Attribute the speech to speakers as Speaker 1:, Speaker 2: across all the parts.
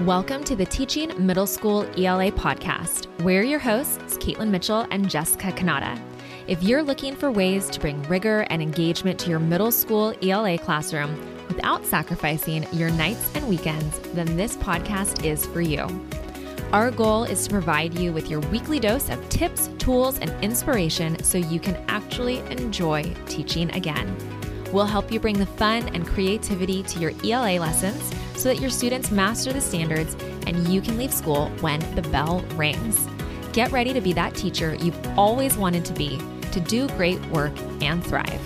Speaker 1: Welcome to the Teaching Middle School ELA podcast. We're your hosts, Caitlin Mitchell and Jessica Kanata. If you're looking for ways to bring rigor and engagement to your middle school ELA classroom without sacrificing your nights and weekends, then this podcast is for you. Our goal is to provide you with your weekly dose of tips, tools, and inspiration so you can actually enjoy teaching again. We'll help you bring the fun and creativity to your ELA lessons so that your students master the standards and you can leave school when the bell rings. Get ready to be that teacher you've always wanted to be, to do great work and thrive.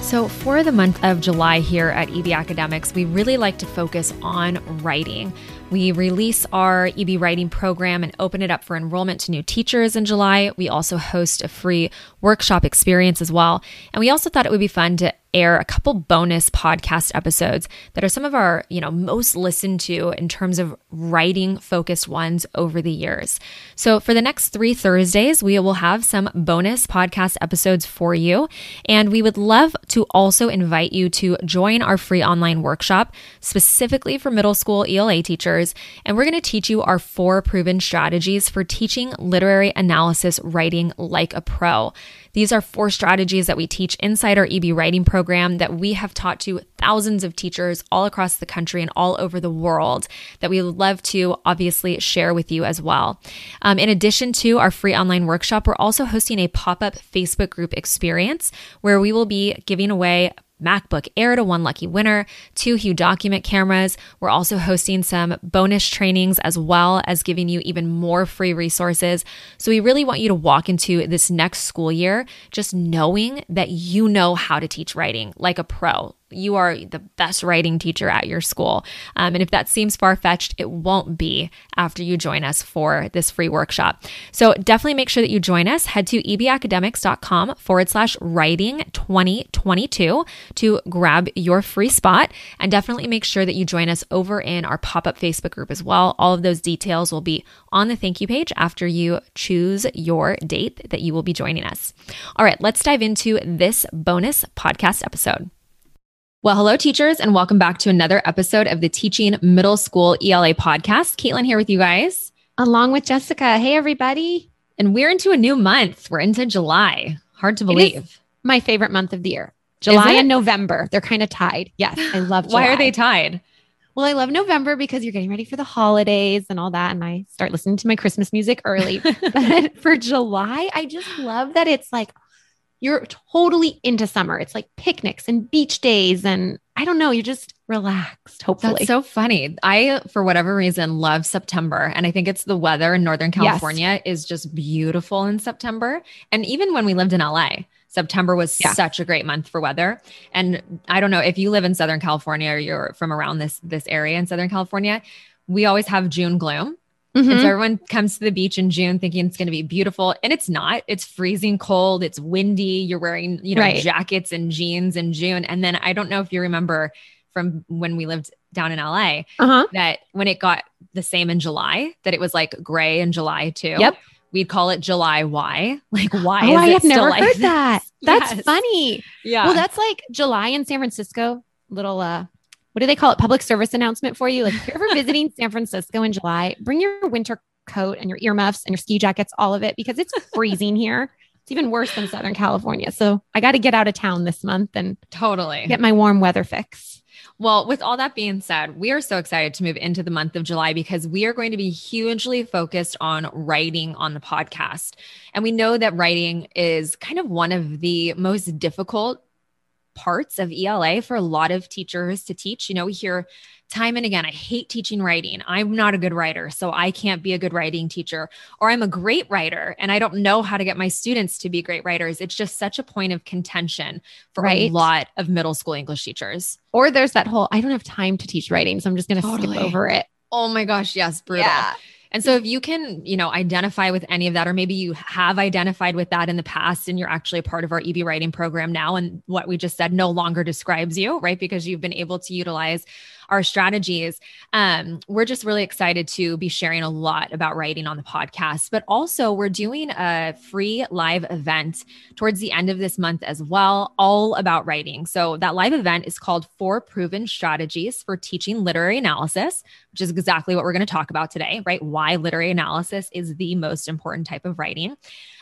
Speaker 1: So, for the month of July here at EB Academics, we really like to focus on writing. We release our EB writing program and open it up for enrollment to new teachers in July. We also host a free workshop experience as well. And we also thought it would be fun to air a couple bonus podcast episodes that are some of our, you know, most listened to in terms of writing focused ones over the years. So for the next 3 Thursdays, we will have some bonus podcast episodes for you, and we would love to also invite you to join our free online workshop specifically for middle school ELA teachers, and we're going to teach you our four proven strategies for teaching literary analysis writing like a pro. These are four strategies that we teach inside our EB writing program that we have taught to thousands of teachers all across the country and all over the world that we would love to obviously share with you as well. Um, in addition to our free online workshop, we're also hosting a pop up Facebook group experience where we will be giving away MacBook Air to one lucky winner, two Hue document cameras. We're also hosting some bonus trainings as well as giving you even more free resources. So we really want you to walk into this next school year just knowing that you know how to teach writing like a pro, you are the best writing teacher at your school. Um, and if that seems far fetched, it won't be after you join us for this free workshop. So definitely make sure that you join us. Head to ebacademics.com forward slash writing 2022 to grab your free spot. And definitely make sure that you join us over in our pop up Facebook group as well. All of those details will be on the thank you page after you choose your date that you will be joining us. All right, let's dive into this bonus podcast episode. Well, hello, teachers, and welcome back to another episode of the Teaching Middle School ELA podcast. Caitlin here with you guys.
Speaker 2: Along with Jessica. Hey, everybody.
Speaker 1: And we're into a new month. We're into July. Hard to believe.
Speaker 2: my favorite month of the year. July and November. They're kind of tied. Yes, I love
Speaker 1: July. Why are they tied?
Speaker 2: Well, I love November because you're getting ready for the holidays and all that. And I start listening to my Christmas music early. but for July, I just love that it's like you're totally into summer. It's like picnics and beach days and I don't know, you're just relaxed, hopefully.
Speaker 1: That's so funny. I, for whatever reason, love September. And I think it's the weather in Northern California yes. is just beautiful in September. And even when we lived in LA, September was yeah. such a great month for weather. And I don't know if you live in Southern California or you're from around this this area in Southern California, we always have June gloom. Mm-hmm. And so everyone comes to the beach in June thinking it's going to be beautiful. And it's not. It's freezing cold. It's windy. You're wearing, you know, right. jackets and jeans in June. And then I don't know if you remember from when we lived down in LA uh-huh. that when it got the same in July, that it was like gray in July too.
Speaker 2: Yep.
Speaker 1: We'd call it July why? Like why?
Speaker 2: Oh, I have never like heard this? that. That's yes. funny.
Speaker 1: Yeah.
Speaker 2: Well, that's like July in San Francisco. Little uh what do they call it? Public service announcement for you. Like if you're ever visiting San Francisco in July, bring your winter coat and your earmuffs and your ski jackets, all of it, because it's freezing here. It's even worse than Southern California. So I got to get out of town this month and
Speaker 1: totally
Speaker 2: get my warm weather fix.
Speaker 1: Well, with all that being said, we are so excited to move into the month of July because we are going to be hugely focused on writing on the podcast. And we know that writing is kind of one of the most difficult parts of ELA for a lot of teachers to teach. You know, we hear time and again, I hate teaching writing. I'm not a good writer, so I can't be a good writing teacher. Or I'm a great writer and I don't know how to get my students to be great writers. It's just such a point of contention for right. a lot of middle school English teachers.
Speaker 2: Or there's that whole, I don't have time to teach writing, so I'm just going to totally. skip over it.
Speaker 1: Oh my gosh, yes, brutal. Yeah. And so if you can, you know, identify with any of that, or maybe you have identified with that in the past and you're actually a part of our EB writing program now, and what we just said no longer describes you, right? Because you've been able to utilize our strategies. Um, we're just really excited to be sharing a lot about writing on the podcast, but also we're doing a free live event towards the end of this month as well, all about writing. So that live event is called Four Proven Strategies for Teaching Literary Analysis, which is exactly what we're going to talk about today, right? Why literary analysis is the most important type of writing.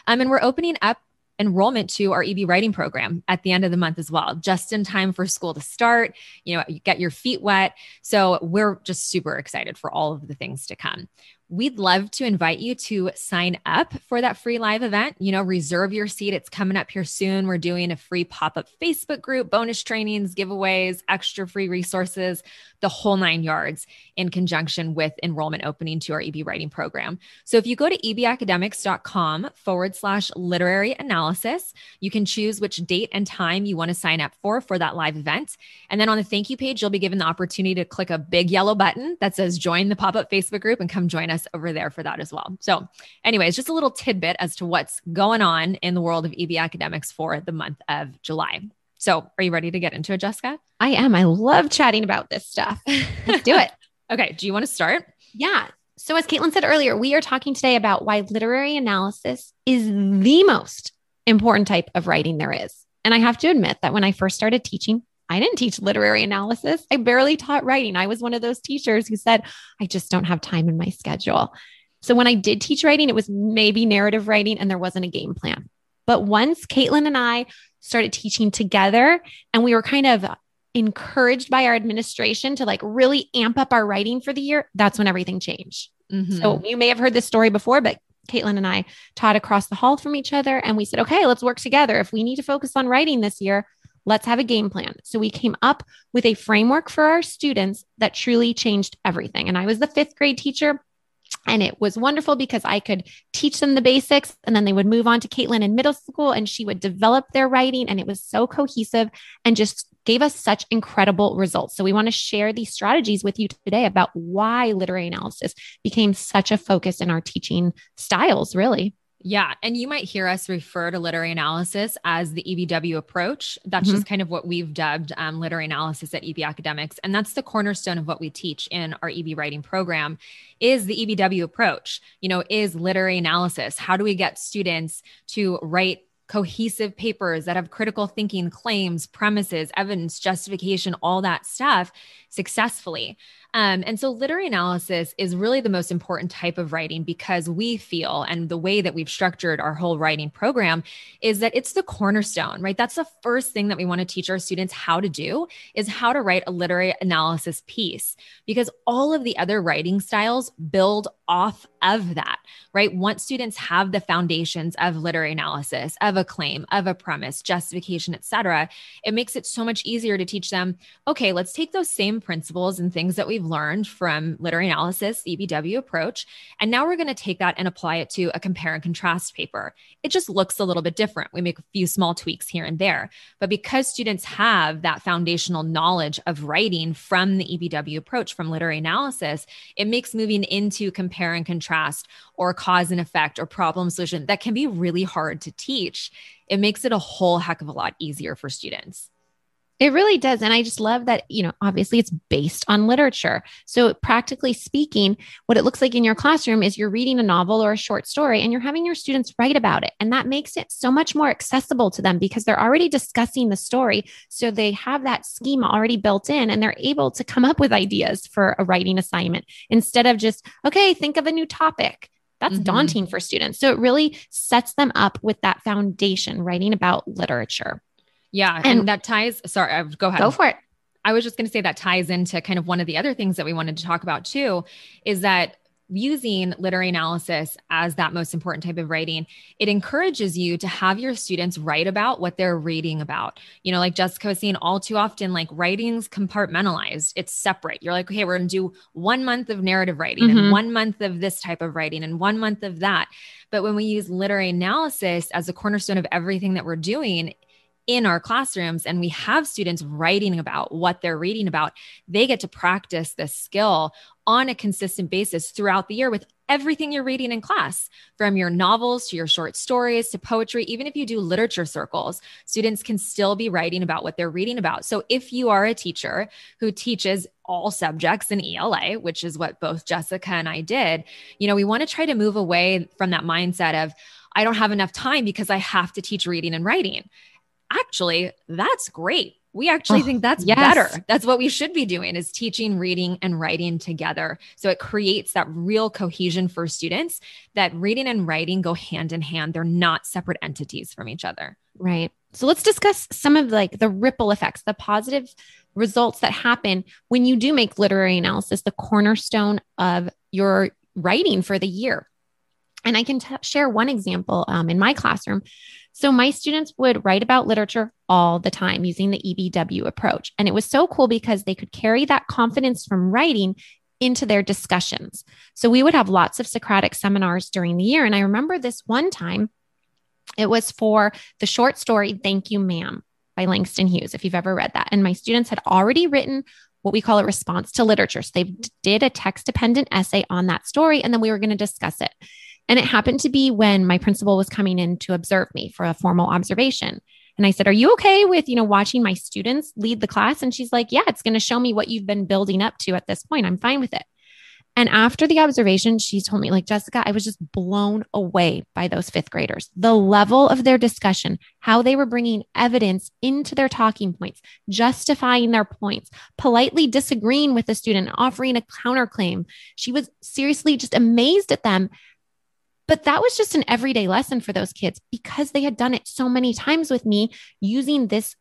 Speaker 1: Um, and we're opening up enrollment to our EB writing program at the end of the month as well, just in time for school to start. You know, you get your feet wet. So we're just super excited for all of the things to come we'd love to invite you to sign up for that free live event. You know, reserve your seat. It's coming up here soon. We're doing a free pop up Facebook group, bonus trainings, giveaways, extra free resources, the whole nine yards in conjunction with enrollment opening to our EB writing program. So if you go to ebacademics.com forward slash literary analysis, you can choose which date and time you want to sign up for for that live event. And then on the thank you page, you'll be given the opportunity to click a big yellow button that says join the pop up Facebook group and come join us us over there for that as well. So, anyways, just a little tidbit as to what's going on in the world of EB academics for the month of July. So, are you ready to get into it, Jessica?
Speaker 2: I am. I love chatting about this stuff. Let's do it.
Speaker 1: okay. Do you want to start?
Speaker 2: Yeah. So, as Caitlin said earlier, we are talking today about why literary analysis is the most important type of writing there is. And I have to admit that when I first started teaching, I didn't teach literary analysis. I barely taught writing. I was one of those teachers who said, I just don't have time in my schedule. So when I did teach writing, it was maybe narrative writing and there wasn't a game plan. But once Caitlin and I started teaching together and we were kind of encouraged by our administration to like really amp up our writing for the year, that's when everything changed. Mm-hmm. So you may have heard this story before, but Caitlin and I taught across the hall from each other. And we said, okay, let's work together. If we need to focus on writing this year, Let's have a game plan. So we came up with a framework for our students that truly changed everything. And I was the fifth grade teacher. And it was wonderful because I could teach them the basics and then they would move on to Caitlin in middle school and she would develop their writing. And it was so cohesive and just gave us such incredible results. So we want to share these strategies with you today about why literary analysis became such a focus in our teaching styles, really.
Speaker 1: Yeah. And you might hear us refer to literary analysis as the EBW approach. That's mm-hmm. just kind of what we've dubbed um, literary analysis at EB Academics. And that's the cornerstone of what we teach in our EB writing program is the EBW approach. You know, is literary analysis. How do we get students to write cohesive papers that have critical thinking, claims, premises, evidence, justification, all that stuff successfully. Um, and so literary analysis is really the most important type of writing because we feel, and the way that we've structured our whole writing program is that it's the cornerstone, right? That's the first thing that we want to teach our students how to do is how to write a literary analysis piece because all of the other writing styles build off of that, right? Once students have the foundations of literary analysis, of a claim, of a premise, justification, etc., it makes it so much easier to teach them, okay, let's take those same principles and things that we've learned from literary analysis, EBW approach, and now we're going to take that and apply it to a compare and contrast paper. It just looks a little bit different. We make a few small tweaks here and there, but because students have that foundational knowledge of writing from the EBW approach from literary analysis, it makes moving into compare and contrast or cause and effect or problem solution that can be really hard to teach. It makes it a whole heck of a lot easier for students.
Speaker 2: It really does. And I just love that, you know, obviously it's based on literature. So, practically speaking, what it looks like in your classroom is you're reading a novel or a short story and you're having your students write about it. And that makes it so much more accessible to them because they're already discussing the story. So, they have that schema already built in and they're able to come up with ideas for a writing assignment instead of just, okay, think of a new topic. That's mm-hmm. daunting for students. So, it really sets them up with that foundation, writing about literature.
Speaker 1: Yeah. And, and that ties, sorry, go ahead.
Speaker 2: Go for it.
Speaker 1: I was just going to say that ties into kind of one of the other things that we wanted to talk about too is that using literary analysis as that most important type of writing, it encourages you to have your students write about what they're reading about. You know, like Jessica was saying, all too often, like writing's compartmentalized, it's separate. You're like, okay, we're going to do one month of narrative writing mm-hmm. and one month of this type of writing and one month of that. But when we use literary analysis as a cornerstone of everything that we're doing, in our classrooms and we have students writing about what they're reading about, they get to practice this skill on a consistent basis throughout the year with everything you're reading in class, from your novels to your short stories to poetry. Even if you do literature circles, students can still be writing about what they're reading about. So if you are a teacher who teaches all subjects in ELA, which is what both Jessica and I did, you know, we want to try to move away from that mindset of, I don't have enough time because I have to teach reading and writing. Actually, that's great. We actually oh, think that's yes. better. That's what we should be doing is teaching reading and writing together. So it creates that real cohesion for students that reading and writing go hand in hand. They're not separate entities from each other.
Speaker 2: Right. So let's discuss some of like the ripple effects the positive results that happen when you do make literary analysis the cornerstone of your writing for the year. And i can t- share one example um, in my classroom so my students would write about literature all the time using the EBW approach. And it was so cool because they could carry that confidence from writing into their discussions. So we would have lots of Socratic seminars during the year. And I remember this one time, it was for the short story, Thank You, Ma'am by Langston Hughes, if you've ever read that. And my students had already written what we call a response to literature. So they did a text dependent essay on that story, and then we were going to discuss it. And it happened to be when my principal was coming in to observe me for a formal observation. And I said, Are you okay with, you know, watching my students lead the class? And she's like, Yeah, it's going to show me what you've been building up to at this point. I'm fine with it. And after the observation, she told me, like, Jessica, I was just blown away by those fifth graders. The level of their discussion, how they were bringing evidence into their talking points, justifying their points, politely disagreeing with the student, offering a counterclaim. She was seriously just amazed at them but that was just an everyday lesson for those kids because they had done it so many times with me using this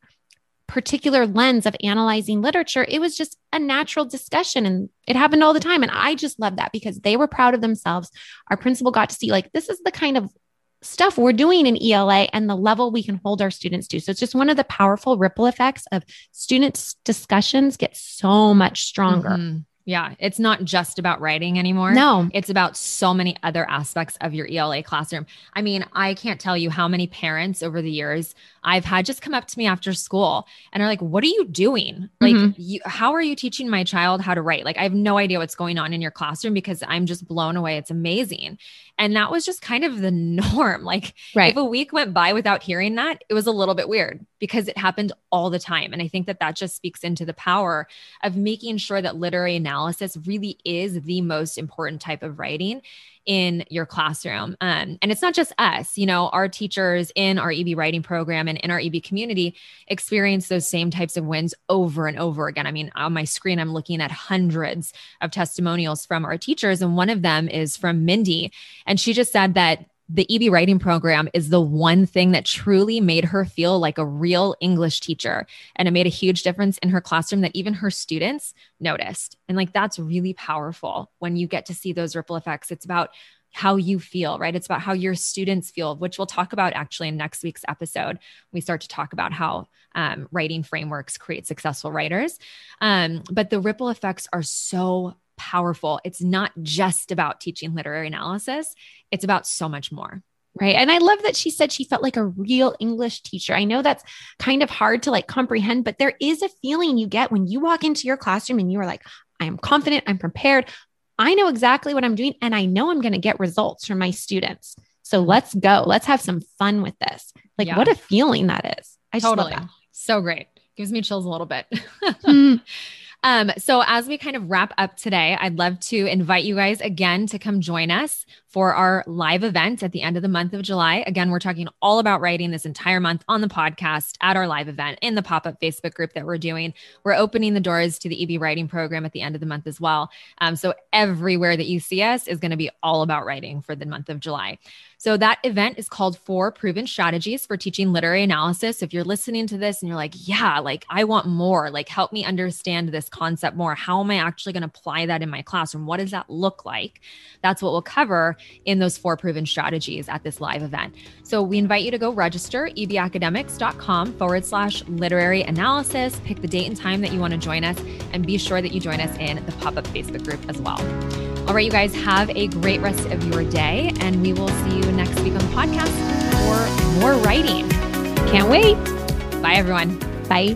Speaker 2: particular lens of analyzing literature. It was just a natural discussion and it happened all the time. And I just love that because they were proud of themselves. Our principal got to see, like, this is the kind of stuff we're doing in ELA and the level we can hold our students to. So it's just one of the powerful ripple effects of students' discussions get so much stronger. Mm-hmm.
Speaker 1: Yeah, it's not just about writing anymore.
Speaker 2: No,
Speaker 1: it's about so many other aspects of your ELA classroom. I mean, I can't tell you how many parents over the years I've had just come up to me after school and are like, "What are you doing? Like, mm-hmm. you, how are you teaching my child how to write? Like, I have no idea what's going on in your classroom because I'm just blown away. It's amazing." And that was just kind of the norm. Like, right. if a week went by without hearing that, it was a little bit weird because it happened all the time. And I think that that just speaks into the power of making sure that literary analysis really is the most important type of writing in your classroom. Um, and it's not just us, you know, our teachers in our EB writing program and in our EB community experience those same types of wins over and over again. I mean, on my screen, I'm looking at hundreds of testimonials from our teachers. And one of them is from Mindy. And she just said that the EB writing program is the one thing that truly made her feel like a real English teacher. And it made a huge difference in her classroom that even her students noticed. And like that's really powerful when you get to see those ripple effects. It's about how you feel, right? It's about how your students feel, which we'll talk about actually in next week's episode. We start to talk about how um, writing frameworks create successful writers. Um, but the ripple effects are so powerful. It's not just about teaching literary analysis, it's about so much more.
Speaker 2: Right. And I love that she said she felt like a real English teacher. I know that's kind of hard to like comprehend, but there is a feeling you get when you walk into your classroom and you are like, I am confident, I'm prepared, I know exactly what I'm doing, and I know I'm going to get results from my students. So let's go. Let's have some fun with this. Like, yeah. what a feeling that is.
Speaker 1: I totally. So great. Gives me chills a little bit. mm. Um, so as we kind of wrap up today, I'd love to invite you guys again to come join us for our live event at the end of the month of July. Again, we're talking all about writing this entire month on the podcast at our live event in the pop up Facebook group that we're doing. We're opening the doors to the EB writing program at the end of the month as well. Um, so everywhere that you see us is going to be all about writing for the month of July. So that event is called Four Proven Strategies for Teaching Literary Analysis. If you're listening to this and you're like, yeah, like I want more, like help me understand this concept more. How am I actually going to apply that in my classroom? What does that look like? That's what we'll cover in those four proven strategies at this live event. So we invite you to go register ebacademics.com forward slash literary analysis. Pick the date and time that you want to join us and be sure that you join us in the pop up Facebook group as well. All right, you guys have a great rest of your day, and we will see you next week on the podcast for more writing.
Speaker 2: Can't wait.
Speaker 1: Bye, everyone.
Speaker 2: Bye.